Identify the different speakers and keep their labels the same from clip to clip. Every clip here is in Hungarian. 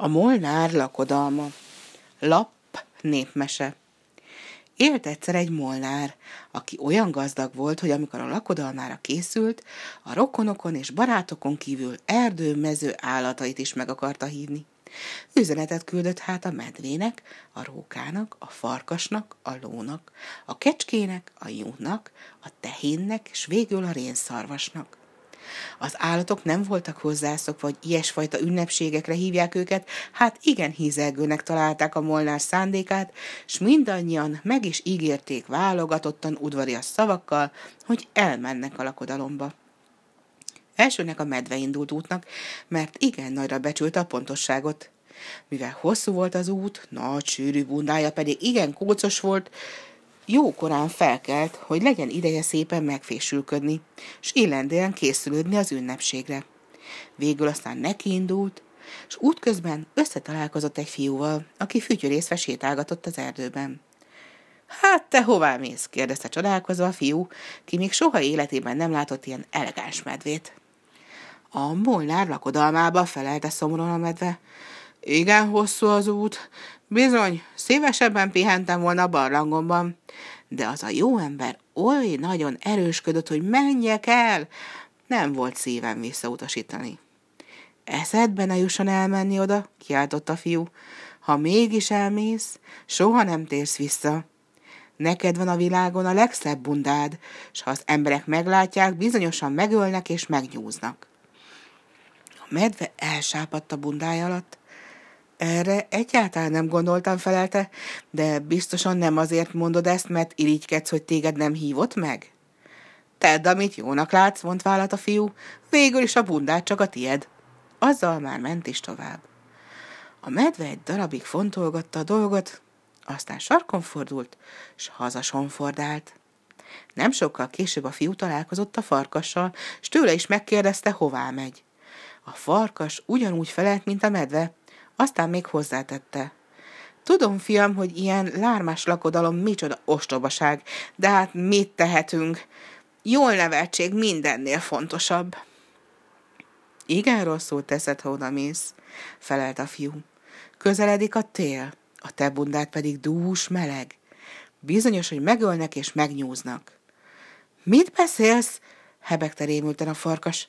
Speaker 1: A Molnár lakodalma. Lapp népmese. Élt egyszer egy molnár, aki olyan gazdag volt, hogy amikor a lakodalmára készült, a rokonokon és barátokon kívül erdő, mező állatait is meg akarta hívni. Üzenetet küldött hát a medvének, a rókának, a farkasnak, a lónak, a kecskének, a júnak, a tehénnek, és végül a rénszarvasnak. Az állatok nem voltak hozzászokva, hogy ilyesfajta ünnepségekre hívják őket, hát igen hízelgőnek találták a molnár szándékát, s mindannyian meg is ígérték válogatottan udvarias szavakkal, hogy elmennek a lakodalomba. Elsőnek a medve indult útnak, mert igen nagyra becsülte a pontosságot. Mivel hosszú volt az út, nagy sűrű bundája pedig igen kócos volt, jó korán felkelt, hogy legyen ideje szépen megfésülködni, s illendően készülődni az ünnepségre. Végül aztán nekiindult, és útközben összetalálkozott egy fiúval, aki fütyörészve sétálgatott az erdőben. Hát te hová mész? kérdezte csodálkozva a fiú, ki még soha életében nem látott ilyen elegáns medvét. A molnár lakodalmába felelte szomorúan a medve. Igen hosszú az út, Bizony, szívesebben pihentem volna a barlangomban, de az a jó ember oly nagyon erősködött, hogy menjek el, nem volt szívem visszautasítani. Eszedbe ne jusson elmenni oda, kiáltott a fiú. Ha mégis elmész, soha nem térsz vissza. Neked van a világon a legszebb bundád, s ha az emberek meglátják, bizonyosan megölnek és megnyúznak. A medve elsápadt a bundája alatt, erre egyáltalán nem gondoltam, felelte, de biztosan nem azért mondod ezt, mert irigykedsz, hogy téged nem hívott meg? Tedd, amit jónak látsz, mondt vállat a fiú, végül is a bundát csak a tied. Azzal már ment is tovább. A medve egy darabig fontolgatta a dolgot, aztán sarkon fordult, s hazasonfordált. Nem sokkal később a fiú találkozott a farkassal, s tőle is megkérdezte, hová megy. A farkas ugyanúgy felelt, mint a medve, aztán még hozzátette. Tudom, fiam, hogy ilyen lármás lakodalom micsoda ostobaság, de hát mit tehetünk? Jól neveltség mindennél fontosabb. Igen rosszul teszed, ha odamész, felelt a fiú. Közeledik a tél, a te bundát pedig dús meleg. Bizonyos, hogy megölnek és megnyúznak. Mit beszélsz? hebegte rémülten a farkas.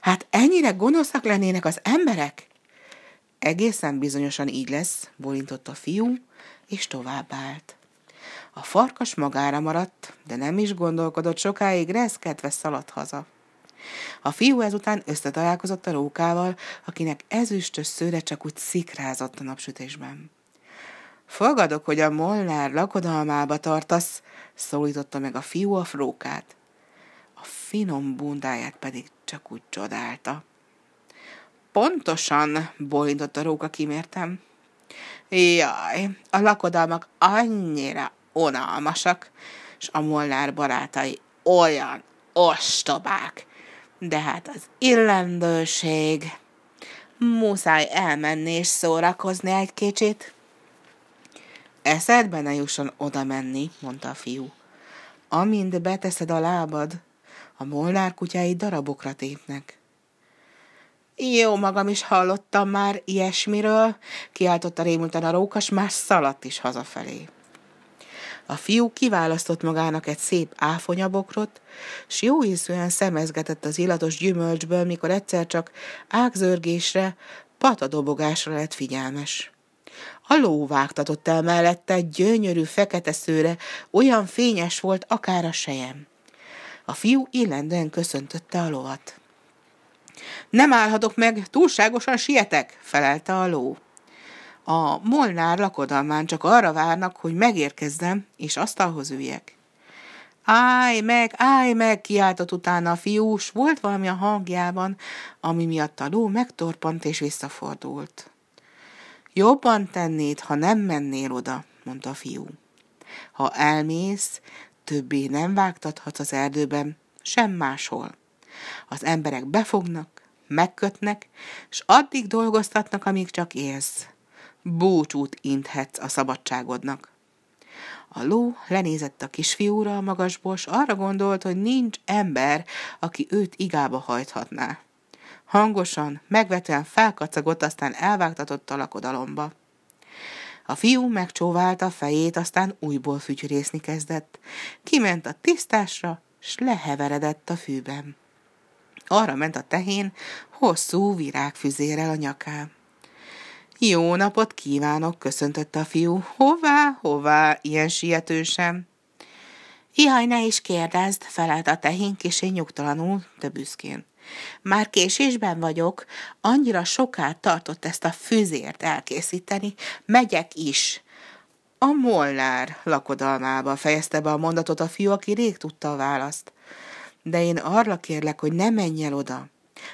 Speaker 1: Hát ennyire gonoszak lennének az emberek? Egészen bizonyosan így lesz, bolintott a fiú, és tovább állt. A farkas magára maradt, de nem is gondolkodott sokáig, reszkedve szaladt haza. A fiú ezután összetalálkozott a rókával, akinek ezüstös szőre csak úgy szikrázott a napsütésben. Fogadok, hogy a molnár lakodalmába tartasz, szólította meg a fiú a rókát. A finom bundáját pedig csak úgy csodálta. Pontosan, bólintott a róka kimértem. Jaj, a lakodalmak annyira unalmasak, és a molnár barátai olyan ostobák. De hát az illendőség. Muszáj elmenni és szórakozni egy kicsit. Eszedbe ne jusson oda menni, mondta a fiú. Amint beteszed a lábad, a molnár kutyái darabokra tépnek. Jó magam is hallottam már ilyesmiről, kiáltotta rémülten a rókas, már szaladt is hazafelé. A fiú kiválasztott magának egy szép áfonyabokrot, s jó ízűen szemezgetett az illatos gyümölcsből, mikor egyszer csak ágzörgésre, patadobogásra lett figyelmes. A ló vágtatott el mellette, gyönyörű fekete szőre, olyan fényes volt, akár a sejem. A fiú illendően köszöntötte a lovat. Nem állhatok meg, túlságosan sietek, felelte a ló. A molnár lakodalmán csak arra várnak, hogy megérkezzem, és asztalhoz üljek. Állj meg, állj meg, kiáltott utána a fiús, volt valami a hangjában, ami miatt a ló megtorpant és visszafordult. Jobban tennéd, ha nem mennél oda, mondta a fiú. Ha elmész, többé nem vágtathatsz az erdőben, sem máshol. Az emberek befognak, megkötnek, és addig dolgoztatnak, amíg csak élsz. Búcsút inthetsz a szabadságodnak. A ló lenézett a kisfiúra a magasból, s arra gondolt, hogy nincs ember, aki őt igába hajthatná. Hangosan, megvetően felkacagott, aztán elvágtatott a lakodalomba. A fiú megcsóválta a fejét, aztán újból fütyörészni kezdett. Kiment a tisztásra, s leheveredett a fűben. Arra ment a tehén, hosszú virágfüzérel a nyakán. Jó napot kívánok, köszöntötte a fiú. Hová, hová, ilyen sietősen? Jaj, ne is kérdezd, felelt a tehén kisé nyugtalanul, de büszkén. Már késésben vagyok, annyira soká tartott ezt a füzért elkészíteni, megyek is. A Molnár lakodalmába fejezte be a mondatot a fiú, aki rég tudta a választ. De én arra kérlek, hogy ne menj el oda.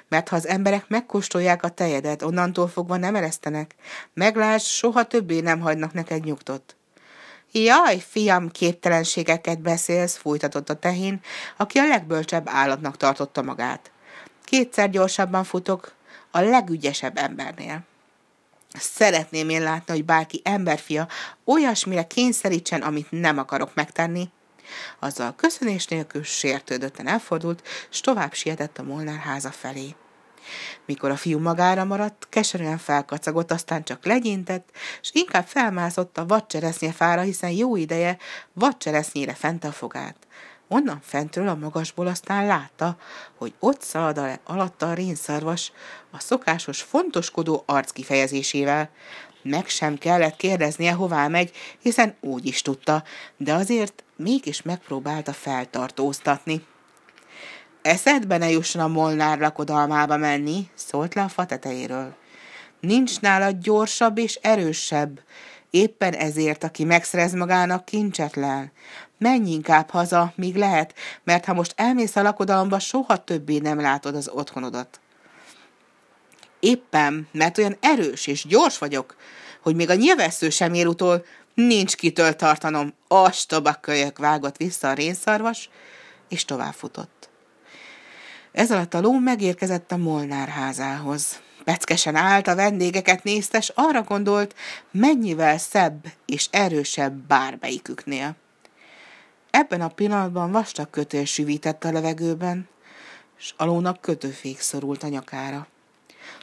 Speaker 1: Mert ha az emberek megkóstolják a tejedet, onnantól fogva nem eresztenek. Meglásd, soha többé nem hagynak neked nyugtot. Jaj, fiam, képtelenségeket beszélsz, fújtatott a tehén, aki a legbölcsebb állatnak tartotta magát. Kétszer gyorsabban futok a legügyesebb embernél. Szeretném én látni, hogy bárki emberfia olyasmire kényszerítsen, amit nem akarok megtenni. Azzal köszönés nélkül sértődötten elfordult, és tovább sietett a Molnár háza felé. Mikor a fiú magára maradt, keserűen felkacagott, aztán csak legyintett, és inkább felmászott a vadcseresznye fára, hiszen jó ideje vadcseresznyére fent a fogát. Onnan fentről a magasból aztán látta, hogy ott szalad alatta a rénszarvas, a szokásos fontoskodó arc kifejezésével. Meg sem kellett kérdeznie, hová megy, hiszen úgy is tudta, de azért mégis megpróbálta feltartóztatni. Eszedbe ne jusson a Molnár lakodalmába menni, szólt le a fa tetejéről. Nincs nála gyorsabb és erősebb, éppen ezért, aki megszerez magának kincsetlen. Menj inkább haza, míg lehet, mert ha most elmész a lakodalomba, soha többé nem látod az otthonodat. Éppen, mert olyan erős és gyors vagyok, hogy még a nyilvessző sem ér utol, nincs kitől tartanom. Ostoba kölyök vágott vissza a rénszarvas, és tovább futott. Ez alatt a ló megérkezett a Molnár házához. Peckesen állt, a vendégeket nézte, és arra gondolt, mennyivel szebb és erősebb bármelyiküknél. Ebben a pillanatban vastag kötél süvített a levegőben, és alónak kötőfék szorult a nyakára.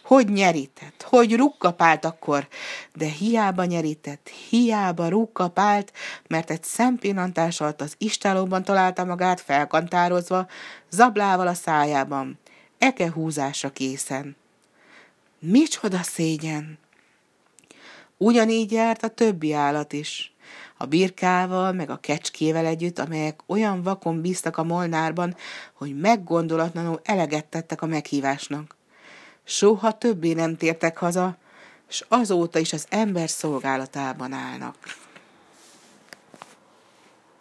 Speaker 1: Hogy nyerített, hogy rukkapált akkor, de hiába nyerített, hiába rukkapált, mert egy szempillantás alatt az istálóban találta magát felkantározva, zablával a szájában, eke húzásra készen. Micsoda szégyen! Ugyanígy járt a többi állat is. A birkával, meg a kecskével együtt, amelyek olyan vakon bíztak a molnárban, hogy meggondolatlanul eleget tettek a meghívásnak. Soha többé nem tértek haza, s azóta is az ember szolgálatában állnak.